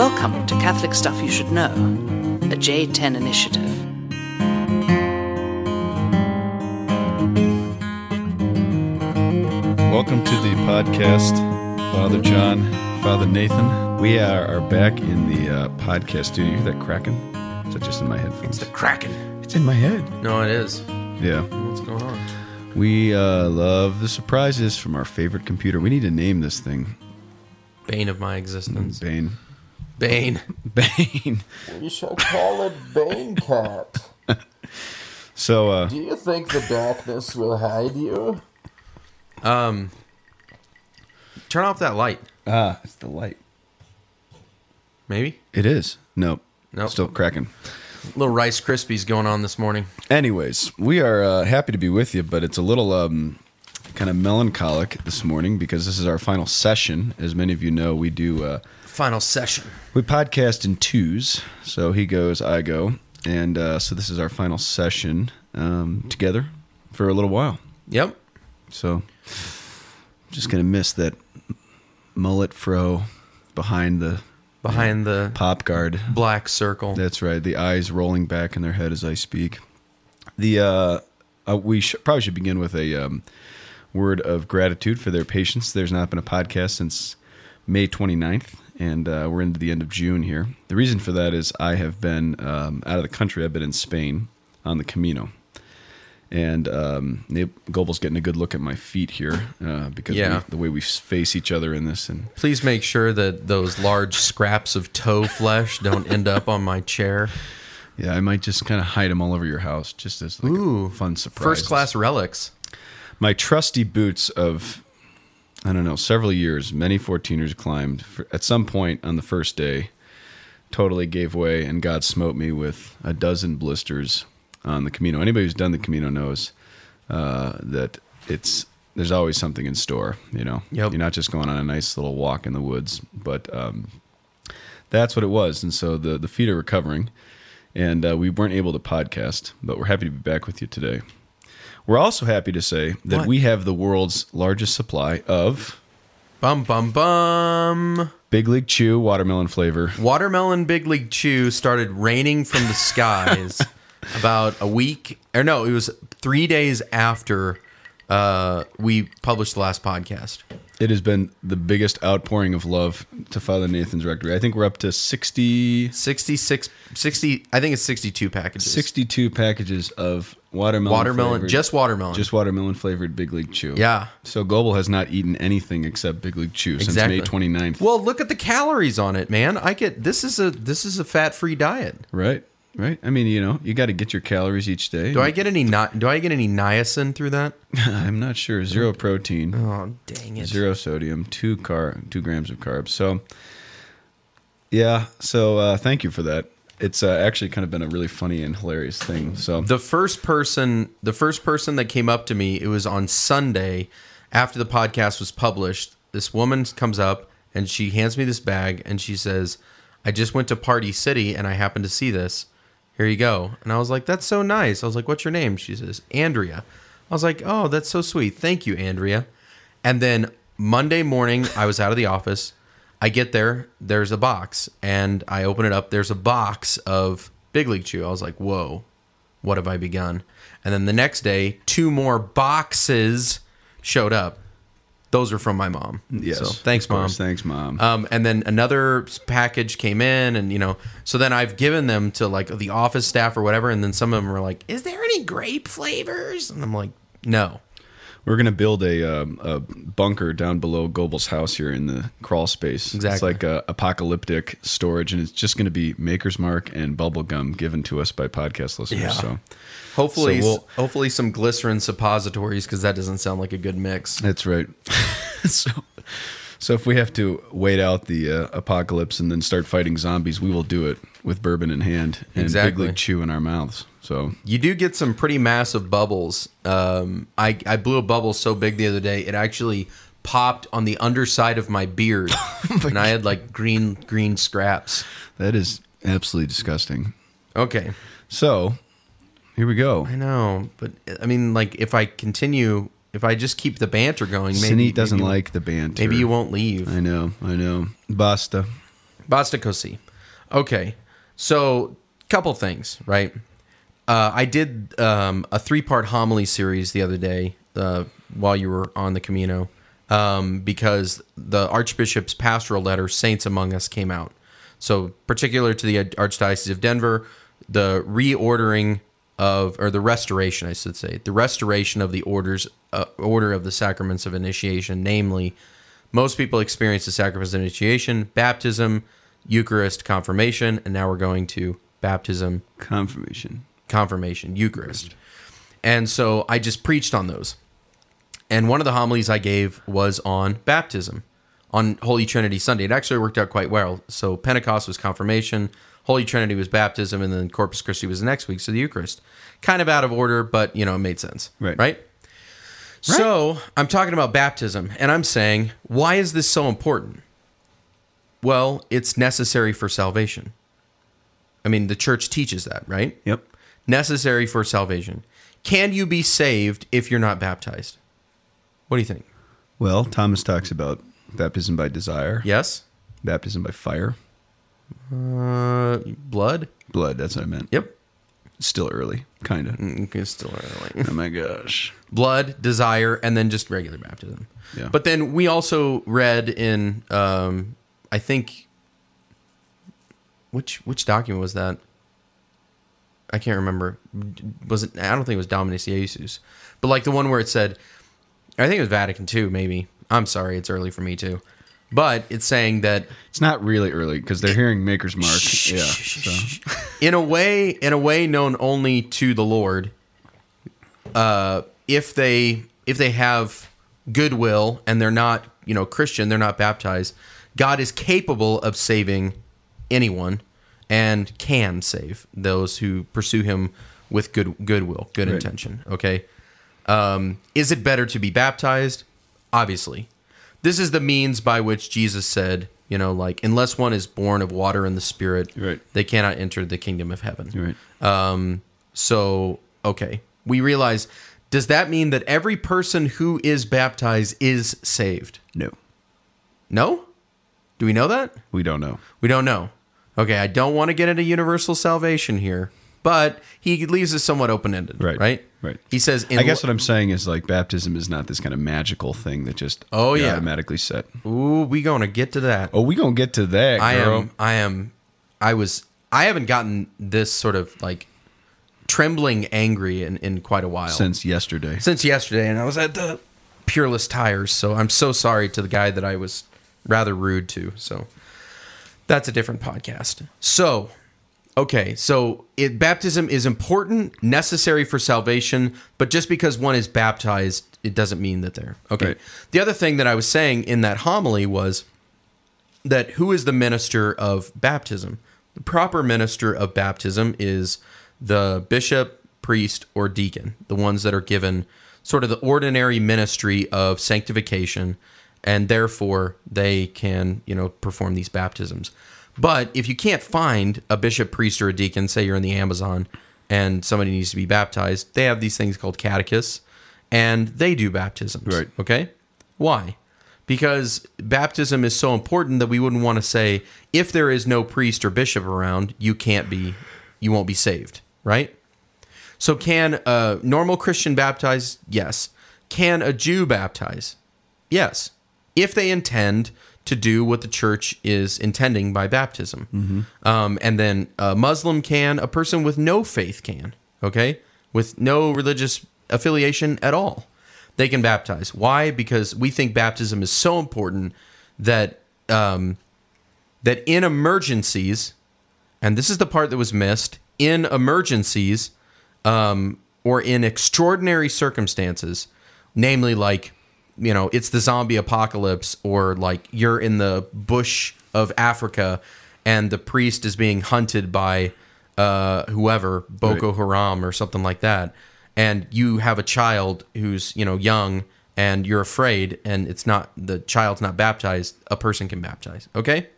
Welcome to Catholic Stuff You Should Know, a J10 initiative. Welcome to the podcast, Father John, Father Nathan. We are, are back in the uh, podcast studio. You hear that cracking? Is that just in my headphones? The Kraken. It's in my head. No, it is. Yeah. What's going on? We uh, love the surprises from our favorite computer. We need to name this thing Bane of my existence. Bane. Bane. Bane. We shall call it Bane Cat. So, uh, Do you think the darkness will hide you? Um, turn off that light. ah, it's the light. Maybe. It is. Nope. Nope. Still cracking. Little Rice Krispies going on this morning. Anyways, we are uh, happy to be with you, but it's a little um, kind of melancholic this morning because this is our final session. As many of you know, we do uh, Final session. we podcast in twos. So he goes, I go, and uh, so this is our final session um, together for a little while. Yep. So just gonna miss that mullet fro behind the Behind the pop guard. black circle. That's right. The eyes rolling back in their head as I speak. The uh, uh, we sh- probably should begin with a um, word of gratitude for their patience. There's not been a podcast since May 29th, and uh, we're into the end of June here. The reason for that is I have been um, out of the country. I've been in Spain on the Camino. And um, Goebel's getting a good look at my feet here uh, because Yeah. we, the way we face each other in this, and Please make sure that those large scraps of toe flesh don't end up on my chair. yeah, I might just kind of hide them all over your house, just as like Ooh, a fun surprise. First class relics. my trusty boots of I don't know several years, many 14ers climbed. At some point on the first day, totally gave way, and God smote me with a dozen blisters on the Camino. Anybody who's done the Camino knows uh, that it's there's always something in store. You know, Yep. you're not just going on a nice little walk in the woods, but um, that's what it was. And so the the feet are recovering, and uh, we weren't able to podcast, but we're happy to be back with you today. We're also happy to say that What? we have the world's largest supply of Bum bum bum. Big League Chew watermelon flavor. Watermelon Big League Chew started raining from the skies about a week, or no, it was three days after uh, we published the last podcast. It has been the biggest outpouring of love to Father Nathan's rectory. I think we're up to 60, 66, 60, I think it's 62 packages. 62 packages of watermelon. watermelon, flavored- just watermelon. just watermelon flavored Big League Chew. Yeah. So Goebel has not eaten anything except Big League Chew Exactly. since May 29th. Well, look at the calories on it, man. I get this is a this is a fat free diet. right, right. I mean, you know, you got to get your calories each day. Do I get any ni- do I get any niacin through that? I'm not sure. Zero protein. Oh, dang it. zero sodium, two car, two grams of carbs. So, yeah. So, uh, thank you for that. It's uh, actually kind of been a really funny and hilarious thing. So, the first person the first person that came up to me it was on sunday after the podcast was published. This woman comes up and she hands me this bag and she says i just went to party city and i happened to see this. Here you go. And i was like that's so nice. I was like what's your name? She says andrea. I was like oh that's so sweet. Thank you andrea. And then monday morning i was out of the office I get there, there's a box, and I open it up. There's a box of Big League Chew. I was like, whoa, what have I begun? And then the next day, two more boxes showed up. Those are from my mom. yes. So thanks, of course. mom. Thanks, mom. Um, and then another package came in, and you know, so then I've given them to like the office staff or whatever, and then some of them were like, "Is there any grape flavors?" And I'm like, "No." We're gonna build a, um, a bunker down below Goebel's house here in the crawl space. Exactly. It's like a apocalyptic storage, and it's just gonna be Maker's Mark and bubble gum given to us by podcast listeners. Yeah. So Hopefully, So we'll- hopefully some glycerin suppositories because that doesn't sound like a good mix. That's right. so, so if we have to wait out the uh, apocalypse and then start fighting zombies, we will do it with bourbon in hand and Exactly. Big League Chew in our mouths. So You do get some pretty massive bubbles. Um, I, I blew a bubble so big the other day, it actually popped on the underside of my beard, and I had like green green scraps. that is absolutely disgusting. Okay, So here we go. I know, but I mean, like if I continue, if I just keep the banter going, maybe Cine doesn't maybe, like the banter. Maybe you won't leave. I know. I know. Basta. Basta così. Okay, so couple things, right? Uh, I did um, a three-part homily series the other day uh, while you were on the Camino um, because the Archbishop's pastoral letter, "Saints Among Us," came out. So, particular to the Archdiocese of Denver, the reordering of, or the restoration, I should say, the restoration of the orders, uh, order of the sacraments of initiation, namely, most people experience the sacraments of initiation, baptism, Eucharist, confirmation, and now we're going to baptism, Confirmation. confirmation, Eucharist. And so I just preached on those. And one of the homilies I gave was on baptism on Holy Trinity Sunday. It actually worked out quite well. So Pentecost was confirmation, Holy Trinity was baptism, and then Corpus Christi was the next week. So the Eucharist. Kind of out of order, but you know, it made sense. Right. Right? So I'm talking about baptism, and I'm saying, why is this so important? Well, it's necessary for salvation. I mean, the church teaches that, right? Yep. necessary for salvation. Can you be saved if you're not baptized? What do you think? Well, Thomas talks about baptism by desire, Yes? baptism by fire, Uh, blood? blood. That's what I meant. Yep. Still early, kind of. Okay, still early. Oh my gosh. blood, desire, and then just regular baptism. Yeah. But then we also read in, um, I think, which which document was that? I can't remember. Was it? I don't think it was Dominus Iesus, but like the one where it said, I think it was Vatican II. Maybe. I'm sorry, it's early for me too. But it's saying that It's not really early because they're hearing Maker's Mark. yeah. So. in a way in a way known only to the lord uh if they if they have goodwill and they're not you know christian they're not baptized god is capable of saving anyone and can save those who pursue him with good goodwill good Right. intention okay um is it better to be baptized obviously this is the means by which jesus said you know like unless one is born of water and the spirit Right. they cannot enter the kingdom of heaven Right. um, so okay, we realize. Does that mean that every person who is baptized is saved? No, No. Do we know that? we don't know. We don't know. Okay, I don't want to get into universal salvation here, but he leaves it somewhat open ended. Right. Right. Right. He says. In I guess what I'm saying is like baptism is not this kind of magical thing that just Oh, yeah. automatically set. Ooh, we gonna get to that. Oh, we gonna get to that, girl. I am. I am. I was. I haven't gotten this sort of like trembling angry in, in quite a while. since yesterday. since yesterday, and I was at the Peerless Tires. So I'm so sorry to the guy that I was rather rude to. So that's a different podcast. So, okay, so it, baptism is important, necessary for salvation, but just because one is baptized, it doesn't mean that they're okay. Right. The other thing that I was saying in that homily was that who is the minister of baptism? The proper minister of baptism is the bishop, priest, or deacon, the ones that are given sort of the ordinary ministry of sanctification, and therefore they can, you know, perform these baptisms. But if you can't find a bishop, priest, or a deacon, say you're in the Amazon and somebody needs to be baptized, they have these things called catechists, and they do baptisms. Right. Okay? Why? Because baptism is so important that we wouldn't want to say if there is no priest or bishop around, you can't be, you won't be saved, right? So can a normal Christian baptize? Yes. Can a Jew baptize? Yes. If they intend to do what the church is intending by baptism. Um, and then a Muslim can, a person with no faith can, okay? With no religious affiliation at all. They can baptize. Why? Because we think baptism is so important that um, that in emergencies, and this is the part that was missed, in emergencies um, or in extraordinary circumstances, namely like, you know, it's the zombie apocalypse or like you're in the bush of Africa and the priest is being hunted by uh, whoever, Boko Haram or something like that, and you have a child who's, you know, young and you're afraid and it's not, the child's not baptized, a person can baptize. Okay?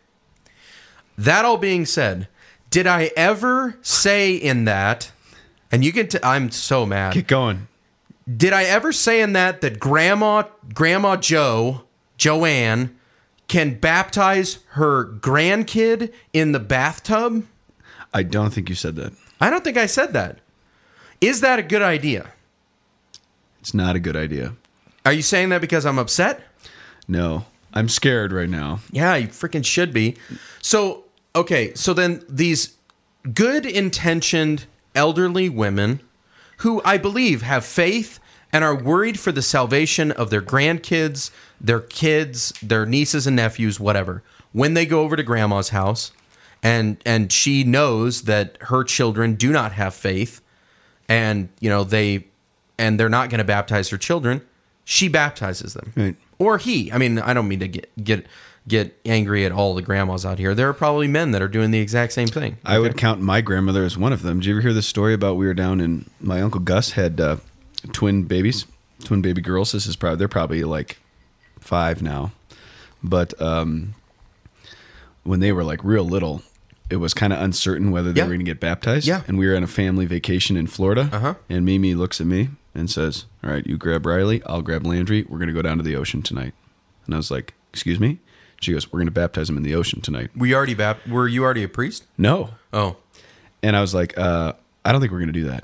That all being said, did I ever say in that, and you can, t- I'm so mad. Get going. Did I ever say in that that Grandma, Grandma Joe, Joanne, can baptize her grandkid in the bathtub? I don't think you said that. I don't think I said that. Is that a good idea? It's not a good idea. Are you saying that because I'm upset? No, I'm scared right now. Yeah, you freaking should be. So, okay, so then these good intentioned elderly women who I believe have faith and are worried for the salvation of their grandkids, their kids, their nieces and nephews, whatever. When they go over to grandma's house and and she knows that her children do not have faith and, you know, they and they're not going to baptize her children, she baptizes them Right. or he. I mean, I don't mean to get get get angry at all the grandmas out here. There are probably men that are doing the exact same thing. I would count my grandmother as one of them. Did you ever hear the story about we were down in my uncle Gus had uh, twin babies, twin baby girls. This is probably they're probably like five now, but um, when they were like real little, it was kind of uncertain whether they Yeah. were going to get baptized. Yeah. and we were on a family vacation in Florida. Uh-huh. And Mimi looks at me and says, "All right, you grab Riley, I'll grab Landry. We're going to go down to the ocean tonight." And I was like, "Excuse me." She goes, "We're going to baptize him in the ocean tonight." we already bap- were you already a priest? No, Oh. and I was like, uh, I don't think we're going to do that.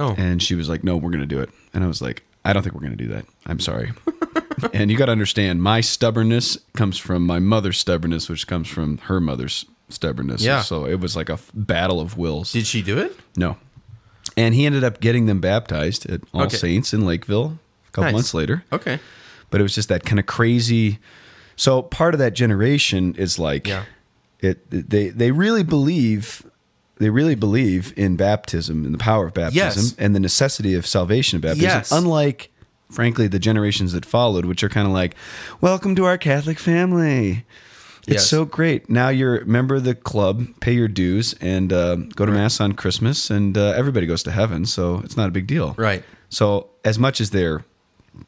Oh. And she was like, No, we're going to do it. And I was like, I don't think we're going to do that. I'm sorry. and you got to understand, my stubbornness comes from my mother's stubbornness, which comes from her mother's stubbornness. Yeah. So it was like a f- battle of wills. Did she do it? no. And he ended up getting them baptized at All Okay. Saints in Lakeville a couple Nice. months later. Okay. But it was just that kind of crazy. So part of that generation is like, Yeah. it they they really believe they really believe in baptism and the power of baptism Yes. and the necessity of salvation of baptism. Yes. Unlike, frankly, the generations that followed, which are kind of like, "Welcome to our Catholic family." It's Yes. so great. Now you're a member of the club, pay your dues, and uh, go to mass on Christmas, and uh, everybody goes to heaven. So it's not a big deal, Right. So as much as they're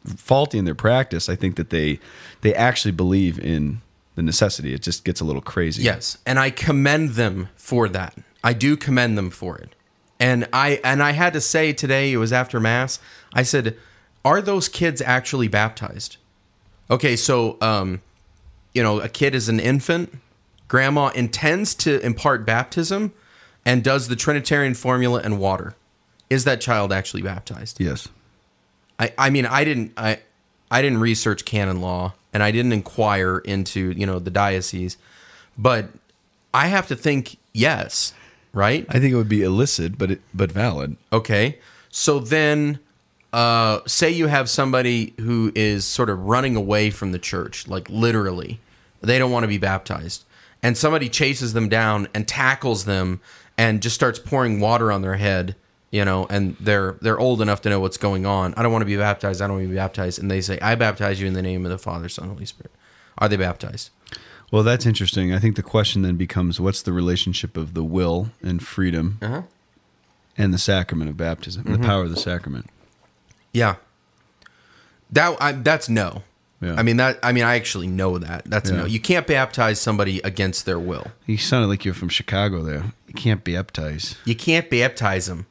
faulty in their practice, I think that they they actually believe in the necessity. It just gets a little crazy. Yes, and I commend them for that. I do commend them for it. And I and I had to say today it was after mass. I said, "Are those kids actually baptized?" Okay, so um you know, a kid is an infant, grandma intends to impart baptism and does the trinitarian formula and water. Is that child actually baptized? Yes. I, I mean I didn't I I didn't research canon law and I didn't inquire into, you know, the diocese, but I have to think yes, right? I think it would be illicit, but it, but valid. Okay. So then uh say you have somebody who is sort of running away from the church, like literally. They don't want to be baptized. And somebody chases them down and tackles them and just starts pouring water on their head, you know, and they're they're old enough to know what's going on. I don't want to be baptized. I don't want to be baptized. And they say, "I baptize you in the name of the Father, Son, Holy Spirit." Are they baptized? Well, that's interesting. I think the question then becomes what's the relationship of the will and freedom Uh-huh. and the sacrament of baptism, Mm-hmm. the power of the sacrament. Yeah. That I, that's no. Yeah. I mean that I mean I actually know that. That's Yeah. no. You can't baptize somebody against their will. You sounded like you're from Chicago there. You can't baptize. You can't baptize them.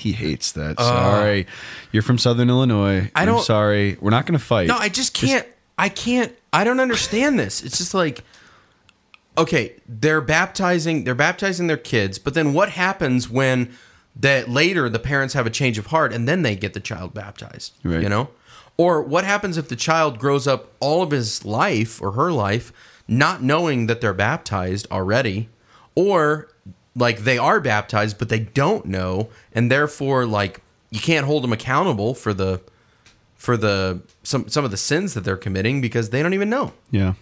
He hates that. sorry. You're from Southern Illinois. Uh. I I'm don't- sorry. We're not going to fight. No, I just can't. I can't. I don't understand this. It's just like, okay, they're baptizing. They're baptizing their kids, but then what happens when that later the parents have a change of heart and then they get the child baptized? Right. You know, or what happens if the child grows up all of his life or her life not knowing that they're baptized already, or like they are baptized but they don't know, and therefore like you can't hold them accountable for the for the some some of the sins that they're committing because they don't even know. Yeah.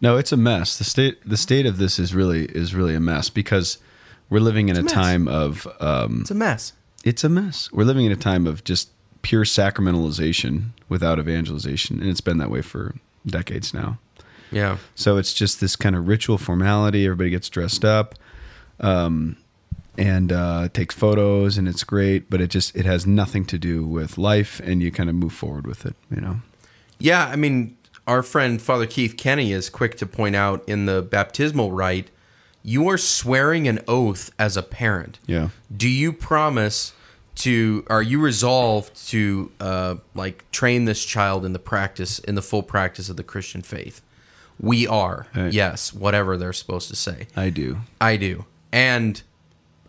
No, it's a mess. The state the state of this is really is really a mess because we're living in a, a time of um, It's a mess. it's a mess. We're living in a time of just pure sacramentalization without evangelization, and it's been that way for decades now. Yeah. So it's just this kind of ritual formality. Everybody gets dressed up, um, and uh, takes photos, and it's great. But it just it has nothing to do with life, and you kind of move forward with it. You know. Yeah, I mean, our friend Father Keith Kenny is quick to point out in the baptismal rite, you are swearing an oath as a parent. Yeah. Do you promise to are you resolved to uh, like train this child in the practice in the full practice of the Christian faith? We are. Right. Yes, whatever they're supposed to say. I do. I do. And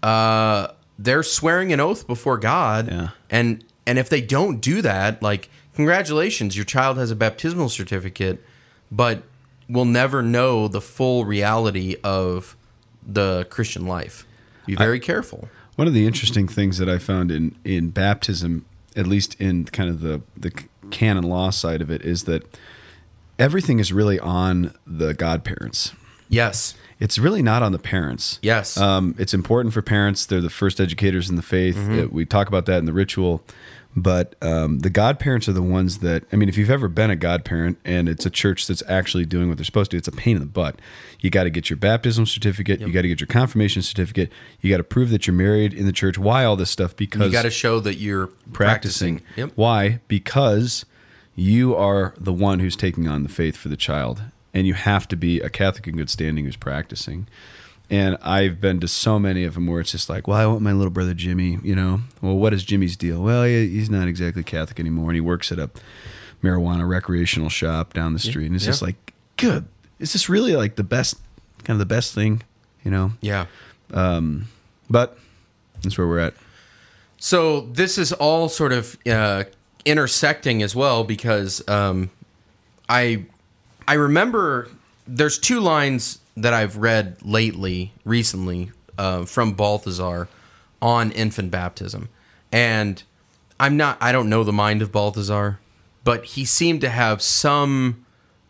uh they're swearing an oath before God. Yeah. And and if they don't do that, like congratulations, your child has a baptismal certificate, but will never know the full reality of the Christian life. Be very careful. One of the interesting things that I found in in baptism, at least in kind of the the canon law side of it, is that everything is really on the godparents. Yes. It's really not on the parents. Yes. Um, it's important for parents. They're the first educators in the faith. Mm-hmm. Uh, We talk about that in the ritual. But um, the godparents are the ones that, I mean, if you've ever been a godparent and it's a church that's actually doing what they're supposed to, it's a pain in the butt. You got to get your baptism certificate. You got to get your confirmation certificate. You got to prove that you're married in the church. Why all this stuff? Because you got to show that you're practicing. practicing. Yep. Why? Because you are the one who's taking on the faith for the child, and you have to be a Catholic in good standing who's practicing. And I've been to so many of them where it's just like, well, I want my little brother Jimmy, you know. Well, what is Jimmy's deal? Well, he, he's not exactly Catholic anymore, and he works at a marijuana recreational shop down the street. And it's Yeah. just like, good. Is this really like the best, kind of the best thing, you know? Yeah. Um, But that's where we're at. So this is all sort of uh, intersecting as well because um, I I remember there's two lines that I've read lately, recently, uh, from Balthasar on infant baptism, and I'm not I don't know the mind of Balthasar, but he seemed to have some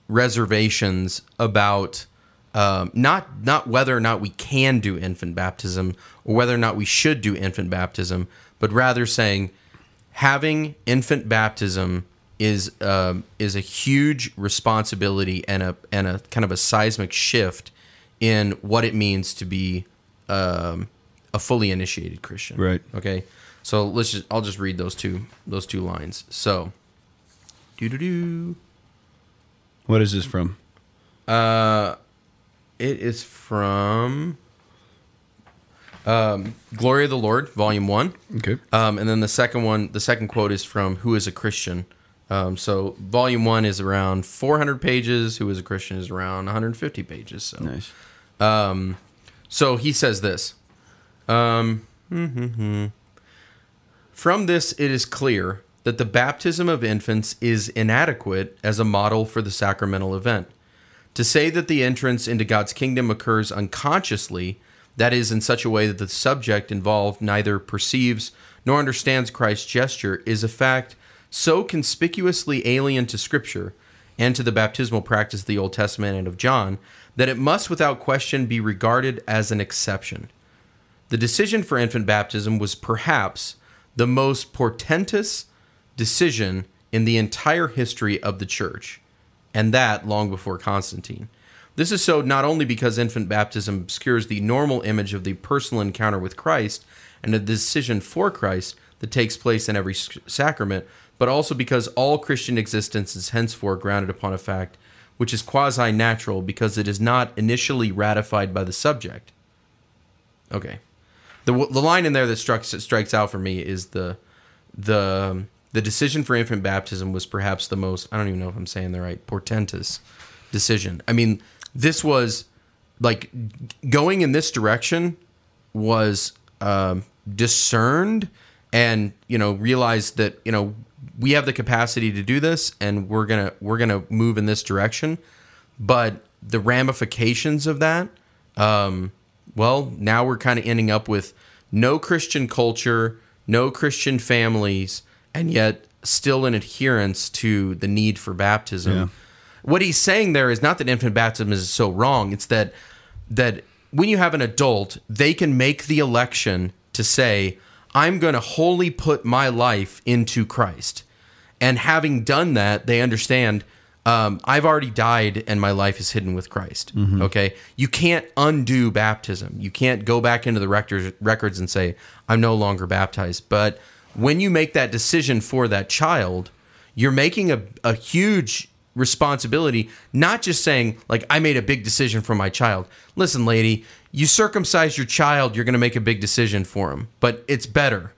reservations about um, not not whether or not we can do infant baptism or whether or not we should do infant baptism, but rather saying having infant baptism is um, is a huge responsibility and a and a kind of a seismic shift in what it means to be um, a fully initiated Christian. Right. Okay. So let's just I'll just read those two those two lines. So, do do do. What is this from? Uh, it is from um, Glory of the Lord, Volume One. Okay. Um, and then the second one, the second quote is from Who is a Christian. Um, so Volume One is around 400 pages. Who is a Christian is around 150 pages. So Nice. so he says this. Um, From this, it is clear that the baptism of infants is inadequate as a model for the sacramental event. To say that the entrance into God's kingdom occurs unconsciously, that is, in such a way that the subject involved neither perceives nor understands Christ's gesture, is a fact so conspicuously alien to Scripture and to the baptismal practice of the Old Testament and of John that it must without question be regarded as an exception. The decision for infant baptism was perhaps the most portentous decision in the entire history of the church, and that long before Constantine. This is so not only because infant baptism obscures the normal image of the personal encounter with Christ and the decision for Christ that takes place in every sacrament, but also because all Christian existence is henceforth grounded upon a fact which is quasi natural because it is not initially ratified by the subject. Okay. The, the line in there that strikes strikes out for me is the the the decision for infant baptism was perhaps the most I don't even know if I'm saying the right portentous decision. I mean, this was like going in this direction was um, discerned and you know realized that you know we have the capacity to do this and we're gonna we're gonna move in this direction. But the ramifications of that um, well now we're kind of ending up with no christian culture no christian families and yet still an adherence to the need for baptism. Yeah. what he's saying there is not that infant baptism is so wrong it's that that when you have an adult they can make the election to say i'm going to wholly put my life into christ and having done that they understand um, i've already died and my life is hidden with christ okay you can't undo baptism you can't go back into the records, records and say i'm no longer baptized but when you make that decision for that child you're making a, a huge responsibility, not just saying, like, I made a big decision for my child. Listen, lady, you circumcise your child, you're going to make a big decision for him, but it's better.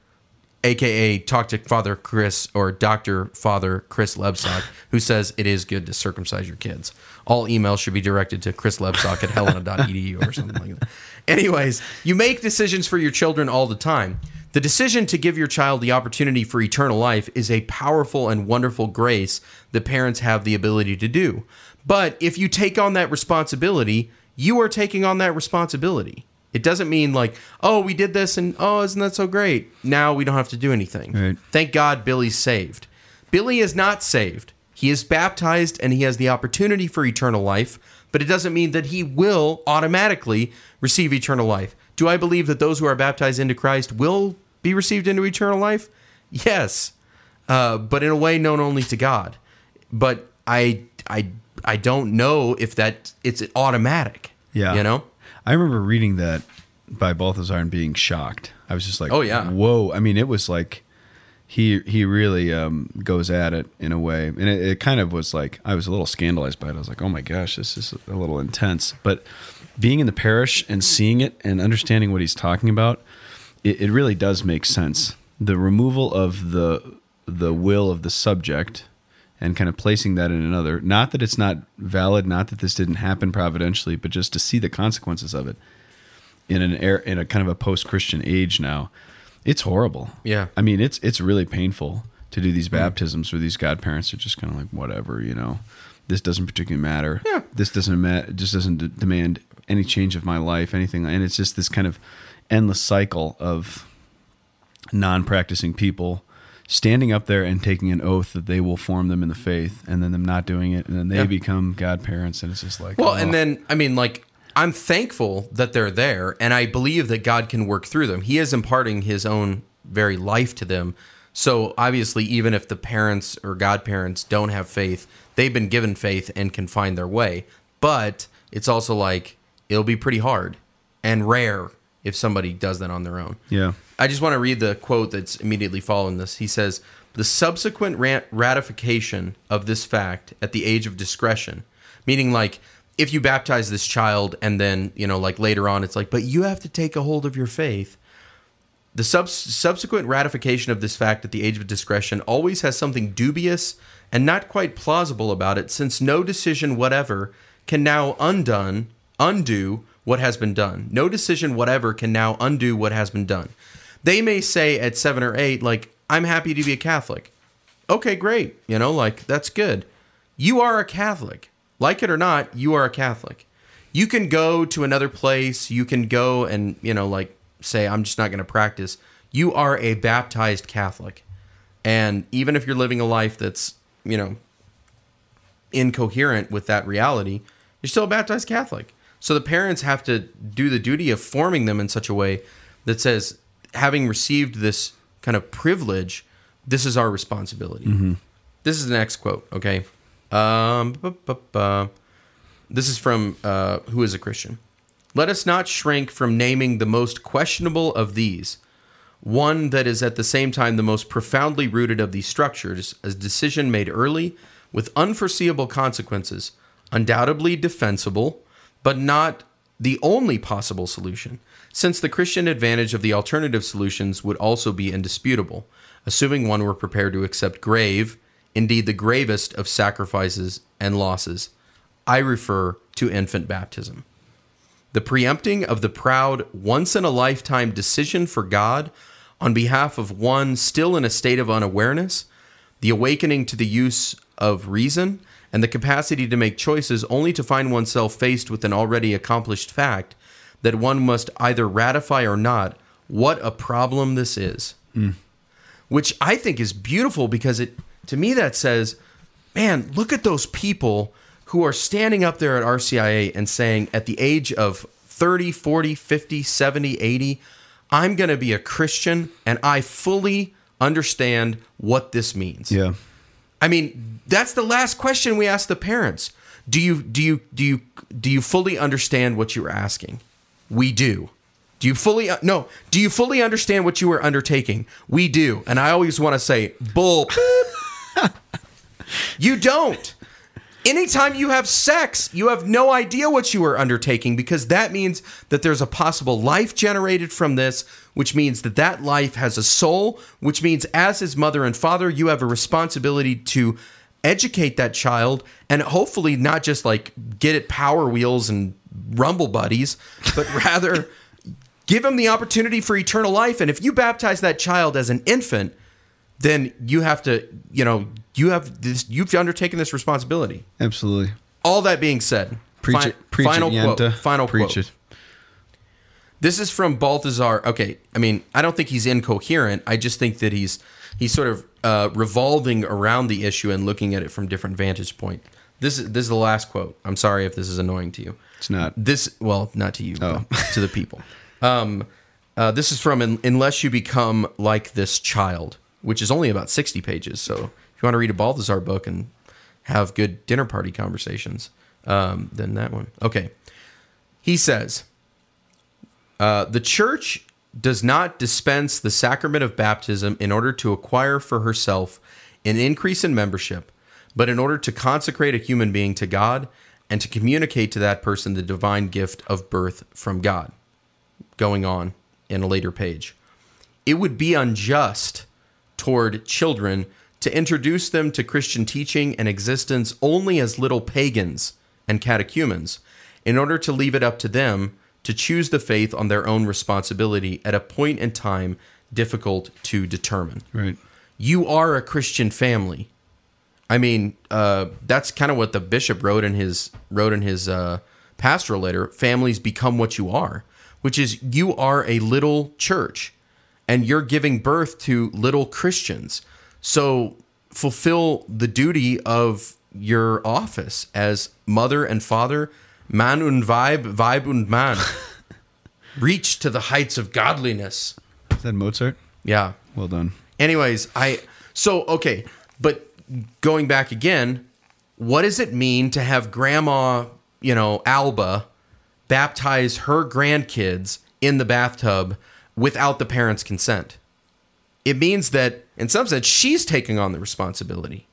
Aka talk to Father Chris or Doctor Father Chris Lebsock, who says it is good to circumcise your kids. All emails should be directed to Chris Lebsock at helena.edu or something like that. Anyways, you make decisions for your children all the time. The decision to give your child the opportunity for eternal life is a powerful and wonderful grace that parents have the ability to do. But if you take on that responsibility, you are taking on that responsibility. It doesn't mean like, oh, we did this and oh, isn't that so great? Now we don't have to do anything. Right. Thank God Billy's saved. Billy is not saved. He is baptized and he has the opportunity for eternal life, but it doesn't mean that he will automatically receive eternal life. Do I believe that those who are baptized into Christ will be received into eternal life? Yes, uh, but in a way known only to God. But I, I, I don't know if that it's automatic. Yeah. you know. I remember reading that by Balthasar and being shocked. I was just like, Oh, yeah. whoa!" I mean, it was like he he really um, goes at it in a way, and it, it kind of was like I was a little scandalized by it. I was like, "Oh my gosh, this is a little intense." But being in the parish and seeing it and understanding what he's talking about, it, it really does make sense. The removal of the the will of the subject and kind of placing that in another. Not that it's not valid, not that this didn't happen providentially, but just to see the consequences of it in an air in a kind of a post Christian age now. It's horrible. Yeah. I mean, it's it's really painful to do these mm. baptisms where these godparents are just kind of like whatever, you know. This doesn't particularly matter. Yeah. This doesn't ma- just doesn't d- demand any change of my life, anything, and it's just this kind of endless cycle of non-practicing people standing up there and taking an oath that they will form them in the faith, and then them not doing it, and then they Yeah. become godparents, and it's just like, Well, oh. and then I mean, like, I'm thankful that they're there, and I believe that God can work through them. He is imparting His own very life to them. So obviously, even if the parents or godparents don't have faith, they've been given faith and can find their way. But it's also like it'll be pretty hard and rare if somebody does that on their own. yeah, I just want to read the quote that's immediately following this. He says, The subsequent ra- ratification of this fact at the age of discretion, meaning like if you baptize this child and then, you know, like later on, it's like, but you have to take a hold of your faith. The sub- subsequent ratification of this fact at the age of discretion always has something dubious and not quite plausible about it, since no decision whatever can now undone undo what has been done. No decision whatever can now undo what has been done. They may say at seven or eight, like, I'm happy to be a Catholic. Okay, great. You know, like, that's good. You are a Catholic. Like it or not, you are a Catholic. You can go to another place. You can go and, you know, like, say, I'm just not going to practice. You are a baptized Catholic. And even if you're living a life that's, you know, incoherent with that reality, you're still a baptized Catholic. So the parents have to do the duty of forming them in such a way that says, having received this kind of privilege, this is our responsibility. This is the next quote, okay? Um, bu- bu- bu- this is from uh, Who is a Christian? Let us not shrink from naming the most questionable of these, one that is at the same time the most profoundly rooted of these structures, a decision made early with unforeseeable consequences, undoubtedly defensible, but not the only possible solution, since the Christian advantage of the alternative solutions would also be indisputable, assuming one were prepared to accept grave, indeed the gravest of sacrifices and losses. I refer to infant baptism. The preempting of the proud, once in a lifetime decision for God on behalf of one still in a state of unawareness, the awakening to the use of reason, and the capacity to make choices only to find oneself faced with an already accomplished fact that one must either ratify or not. What a problem this is. Hmm. Which I think is beautiful because it, to me, that says, man, look at those people who are standing up there at RCIA and saying, at the age of 30, 40, 50, 70, 80, I'm going to be a Christian and I fully understand what this means. yeah, I mean, that's the last question we ask the parents. Do you do you do you do you fully understand what you're asking? We do. Do you fully uh, no? Do you fully understand what you are undertaking? We do. And I always want to say bull. you don't. Anytime you have sex, you have no idea what you are undertaking because that means that there's a possible life generated from this, which means that that life has a soul, which means as his mother and father, you have a responsibility to educate that child and hopefully not just like get it power wheels and rumble buddies, but rather give him the opportunity for eternal life. And if you baptize that child as an infant, then you have to, you know, you have this, you've undertaken this responsibility. Absolutely. All that being said, Preach fi- it. Preach final it, quote. Yenta. Final Preach quote. it. This is from Balthasar. Okay, I mean, I don't think he's incoherent. I just think that he's he's sort of uh, revolving around the issue and looking at it from different vantage point. This is this is the last quote. I'm sorry if this is annoying to you. It's not. This well, not to you, Oh. but to the people. Um, uh, this is from Un- "Unless You Become Like This Child," which is only about 60 pages. So if you want to read a Balthasar book and have good dinner party conversations, um, then that one. Okay. He says, uh, "The church does not dispense the sacrament of baptism in order to acquire for herself an increase in membership, but in order to consecrate a human being to God." And to communicate to that person the divine gift of birth from God going on in a later page. It would be unjust toward children to introduce them to Christian teaching and existence only as little pagans and catechumens, in order to leave it up to them to choose the faith on their own responsibility at a point in time difficult to determine. Right. You are a Christian family. I mean, uh, that's kind of what the bishop wrote in his wrote in his uh, pastoral letter. Families become what you are, which is you are a little church, and you're giving birth to little Christians. So fulfill the duty of your office as mother and father, man und Weib, Weib und man. Reach to the heights of godliness. Is that Mozart? Yeah. Well done. Anyways, I so okay, but going back again, what does it mean to have grandma, you know, Alba baptize her grandkids in the bathtub without the parents' consent? It means that in some sense she's taking on the responsibility.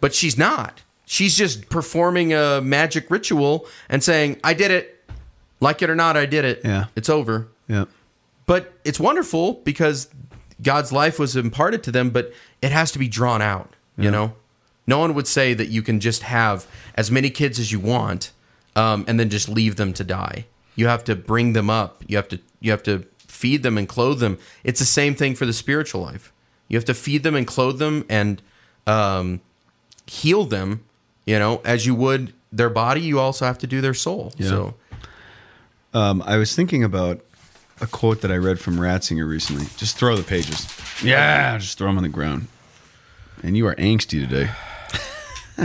But she's not. She's just performing a magic ritual and saying, "I did it. Like it or not, I did it. Yeah. It's over." Yeah. but it's wonderful because God's life was imparted to them, but it has to be drawn out. You know, no one would say that you can just have as many kids as you want um, and then just leave them to die. You have to bring them up. You have to you have to feed them and clothe them. It's the same thing for the spiritual life. You have to feed them and clothe them and um, heal them. You know, as you would their body, you also have to do their soul. Yeah. So Um, I was thinking about a quote that I read from Ratzinger recently. Just throw the pages. Yeah, just throw them on the ground. And you are angsty today.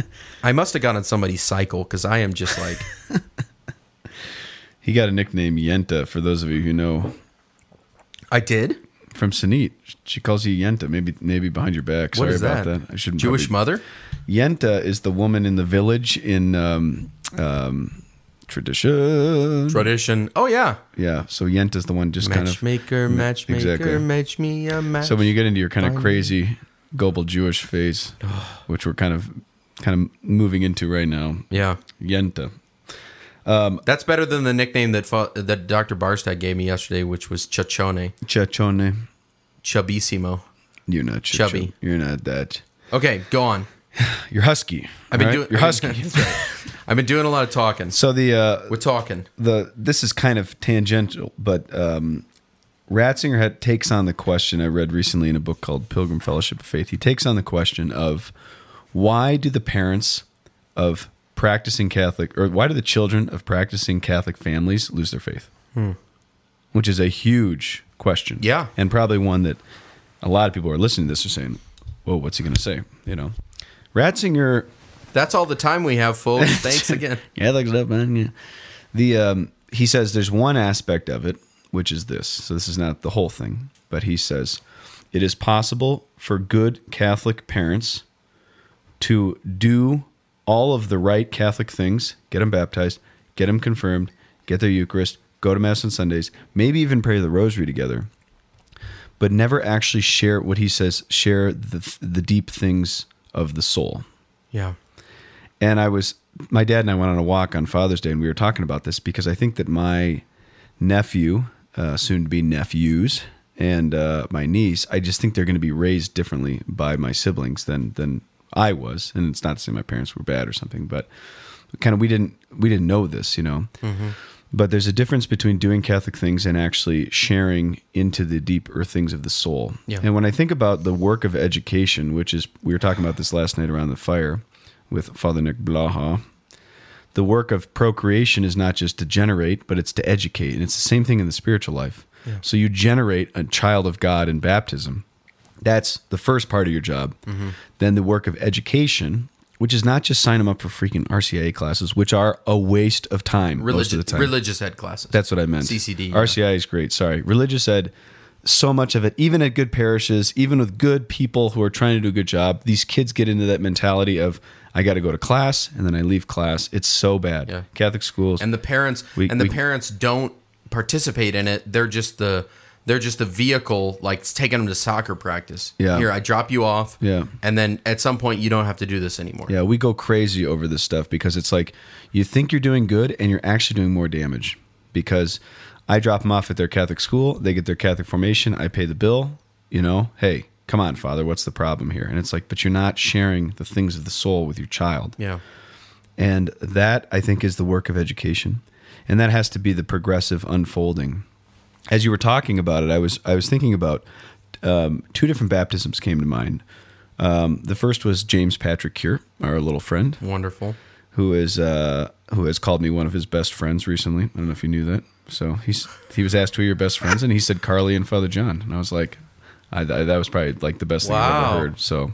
I must have gotten somebody's cycle because I am just like. He got a nickname Yenta. For those of you who know, I did. From Sanit, she calls you Yenta. Maybe maybe behind your back. What Sorry is about that? that. I shouldn't. Jewish probably- mother. Yenta is the woman in the village in um, um, tradition. Tradition. Oh yeah. Yeah. So Yenta's the one just kind of Matchmaker, matchmaker, Exactly. match me a match. So when you get into your kind of crazy global Jewish phase, which we're kind of kind of moving into right now, yeah, Yenta. that's better than the nickname that that Dr. Barstad gave me yesterday, which was Chachone, Chachone. Chubissimo. You're not ch- Chubby. ch- You're not that. Okay, go on. You're husky. I've been right? doing. You're husky. Right. I've been doing a lot of talking. so the uh, We're talking. the this is kind of tangential, but um, Ratzinger had, takes on the question I read recently in a book called Pilgrim Fellowship of Faith. He takes on the question of why do the parents of practicing Catholic, or why do the children of practicing Catholic families lose their faith? Which is a huge question. Yeah. and probably one that a lot of people are listening to this are saying, "Whoa, what's he going to say?" You know, Ratzinger That's all the time we have, folks. Thanks again. yeah, like stuff, man. Yeah. The um, he says there's one aspect of it, which is this. So this is not the whole thing, but he says it is possible for good Catholic parents to do all of the right Catholic things, get them baptized, get them confirmed, get their Eucharist, go to Mass on Sundays, maybe even pray the Rosary together, but never actually share what he says, share the the deep things of the soul. Yeah. And I was, my dad and I went on a walk on Father's Day, and we were talking about this because I think that my nephew, uh, soon to be nephews, and uh, my niece, I just think they're going to be raised differently by my siblings than than I was. And it's not to say my parents were bad or something, but kind of we didn't we didn't know this, you know. But there's a difference between doing Catholic things and actually sharing into the deeper things of the soul. Yeah. And when I think about the work of education, which is we were talking about this last night around the fire with Father Nick Blaha, the work of procreation is not just to generate, but it's to educate. And it's the same thing in the spiritual life. So you generate a child of God in baptism. That's the first part of your job. Mm-hmm. Then the work of education, which is not just sign them up for freaking RCIA classes, which are a waste of time most Religious, of the time. religious ed classes. That's what I meant. CCD, yeah. Is great. Sorry. Religious ed, so much of it, even at good parishes, even with good people who are trying to do a good job, these kids get into that mentality of, I got to go to class and then I leave class. It's so bad. Yeah. Catholic schools. and the parents We- and the we- parents don't participate in it. They're just the they're just a vehicle, like it's taking them to soccer practice. Yeah. Here, I drop you off. Yeah. And then at some point, you don't have to do this anymore. Yeah, we go crazy over this stuff because it's like you think you're doing good and you're actually doing more damage. Because I drop them off at their Catholic school, they get their Catholic formation, I pay the bill, you know, hey, come on, Father, what's the problem here? And it's like, but you're not sharing the things of the soul with your child. Yeah. And that, I think, is the work of education. And that has to be the progressive unfolding. As you were talking about it, I was I was thinking about um, two different baptisms came to mind. Um, the first was James Patrick Cure, our little friend, Wonderful. who is uh, who has called me one of his best friends recently. I don't know if you knew that. So he's he was asked who are your best friends, and he said Carly and Father John, and I was like, I, I, that was probably like the best thing I've ever heard. So,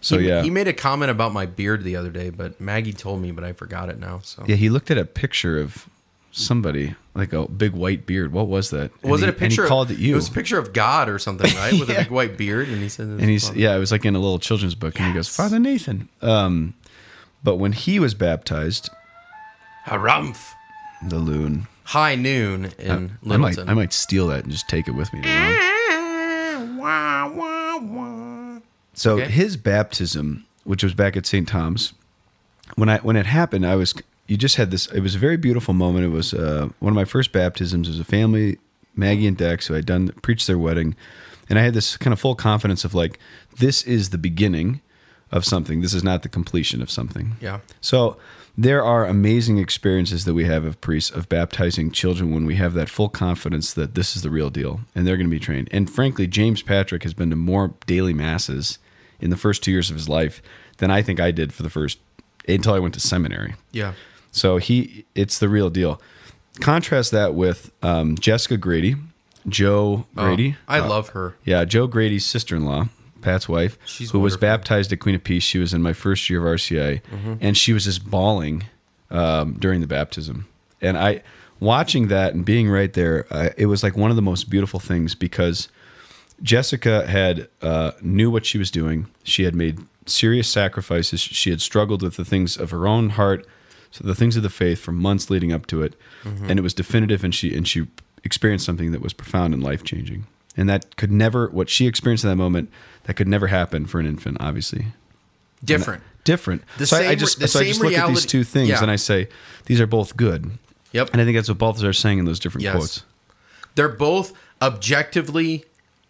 so he, yeah, He made a comment about my beard the other day, but Maggie told me, but I forgot it now. So yeah, he looked at a picture of somebody like a big white beard. What was that? And was he- it a picture? And he called it you. It was a picture of God or something, right? With a big white beard, and he said, and he's yeah, it was like in a little children's book, and he goes, Father Nathan. Um, but when he was baptized, Harumph. the loon. High noon in I might I might steal that and just take it with me. So Okay. his baptism, which was back at St. Tom's, when I when it happened, I was you just had this. It was a very beautiful moment. It was uh, one of my first baptisms. It was a family, Maggie and Dex, who I'd done preached their wedding, and I had this kind of full confidence of like, this is the beginning of something. This is not the completion of something. Yeah. So there are amazing experiences that we have of priests of baptizing children when we have that full confidence that this is the real deal and they're going to be trained. And frankly, James Patrick has been to more daily masses in the first two years of his life than I think I did for the first until I went to seminary. yeah. So he, it's the real deal. Contrast that with um, Jessica Grady, Joe Oh, Grady. I Uh, love her. yeah, Joe Grady's sister-in-law, Pat's wife, She's who was baptized at Queen of Peace. She was in my first year of RCIA, Mm-hmm. and she was just bawling um, during the baptism. And I, watching that and being right there, I, it was like one of the most beautiful things because Jessica had uh, knew what she was doing. She had made serious sacrifices. She had struggled with the things of her own heart, so the things of the faith for months leading up to it, mm-hmm. and it was definitive. And she and she experienced something that was profound and life changing. And that could never what she experienced in that moment that could never happen for an infant. Obviously, Different. different. The so I, I just so I just look at these two things yeah. and I say these are both good. Yep. And I think that's what both are saying in those different Yes. quotes. They're both objectively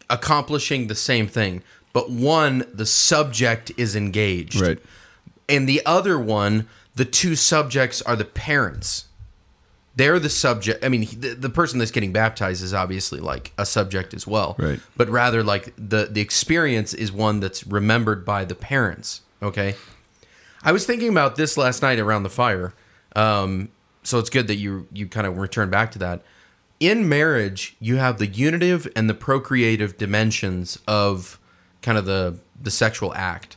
accomplishing the same thing, but one, the subject is engaged. Right. And the other one, the two subjects are the parents. They're the subject. I mean, the, the person that's getting baptized is obviously like a subject as well. Right. But rather, like the the experience is one that's remembered by the parents. Okay. I was thinking about this last night around the fire. Um, so it's good that you you kind of return back to that. In marriage, you have the unitive and the procreative dimensions of kind of the the sexual act.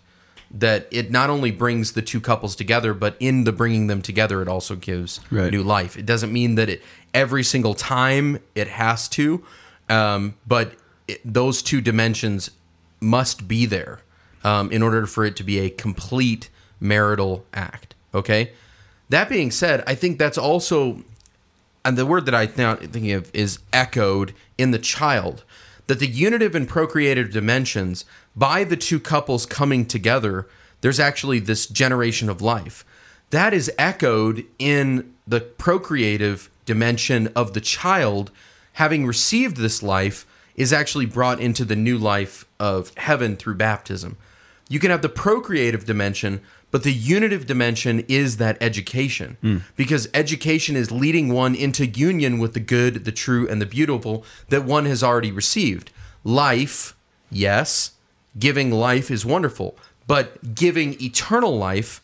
That it not only brings the two couples together, but in the bringing them together, it also gives Right. new life. It doesn't mean that it every single time it has to, um, but it, those two dimensions must be there um, in order for it to be a complete marital act. Okay. That being said, I think that's also, and the word that I now thinking of is echoed in the child, that the unitive and procreative dimensions by the two couples coming together, there's actually this generation of life. That is echoed in the procreative dimension of the child having received this life is actually brought into the new life of heaven through baptism. You can have the procreative dimension, but the unitive dimension is that education. Hmm. Because education is leading one into union with the good, the true, and the beautiful that one has already received. Life, yes, giving life is wonderful, but giving eternal life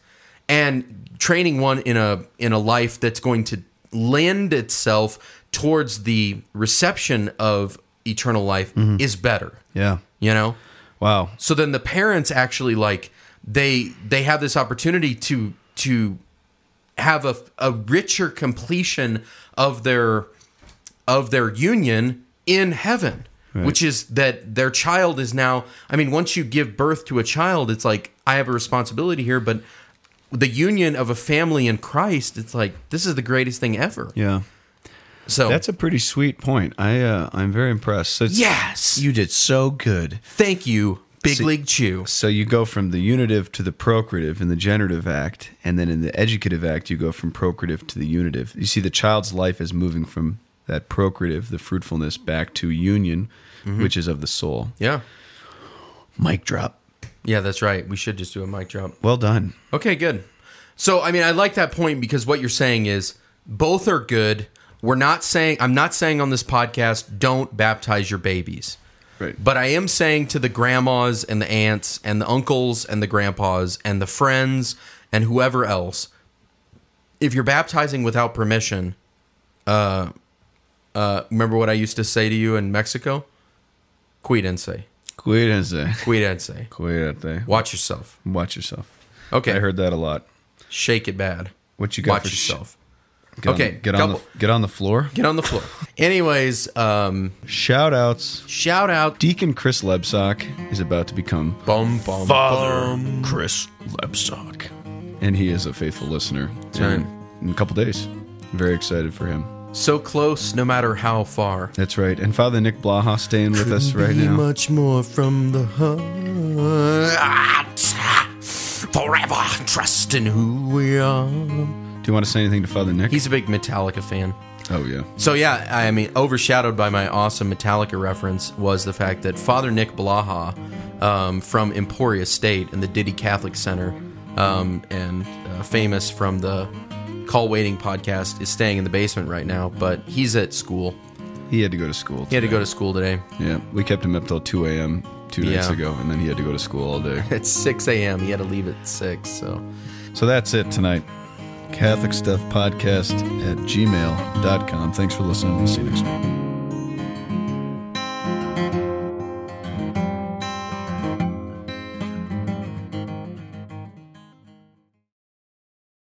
and training one in a in a life that's going to lend itself towards the reception of eternal life mm-hmm. is better. Yeah. You know? Wow. So then the parents actually like they they have this opportunity to to have a a richer completion of their of their union in heaven. Which is that their child is now I mean once you give birth to a child it's like I have a responsibility here but the union of a family in Christ it's like this is the greatest thing ever. Yeah. So That's a pretty sweet point. I uh, I'm very impressed. So it's- Yes. you did so good. thank you Big See- League Chew. So you go from the unitive to the procreative in the generative act, and then in the educative act, you go from procreative to the unitive. You see, the child's life is moving from that procreative, the fruitfulness, back to union, mm-hmm. which is of the soul. Yeah. Mic drop. Yeah, that's right. We should just do a mic drop. Well done. Okay, good. So, I mean, I like that point because what you're saying is both are good. We're not saying, I'm not saying on this podcast, don't baptize your babies. Right. But I am saying to the grandmas and the aunts and the uncles and the grandpas and the friends and whoever else, if you're baptizing without permission, uh, uh, remember what I used to say to you in Mexico? Cuídense. Cuídense. Cuídense. Cuídate. Watch yourself. Watch yourself. Okay. I heard that a lot. Shake it bad. What you got Watch yourself. Get Okay, On, get on the get on the floor. Get on the floor. Anyways, um, Shout outs. shout out Deacon Chris Lebsock is about to become Bum Bum Bum. Chris Lebsock, and he is a faithful listener. right. In a couple days, very excited for him. So close, no matter how far. That's right. And Father Nick Blaha staying with us right now. much more from the heart. Forever trust in who we are. Do you want to say anything to Father Nick? He's a big Metallica fan. oh yeah. So yeah, I mean, overshadowed by my awesome Metallica reference was the fact that Father Nick Blaha um, from Emporia State and the Didde Catholic Center, um, and uh, famous from the Call Waiting podcast, is staying in the basement right now. But he's at school. He had to go to school. He had to go to school today. Yeah, we kept him up till 2 a.m. two nights ago, and then he had to go to school all day. At 6 a.m. He had to leave at 6. So so that's it tonight. Catholic Stuff Podcast at gmail.com. Thanks for listening. See you next week.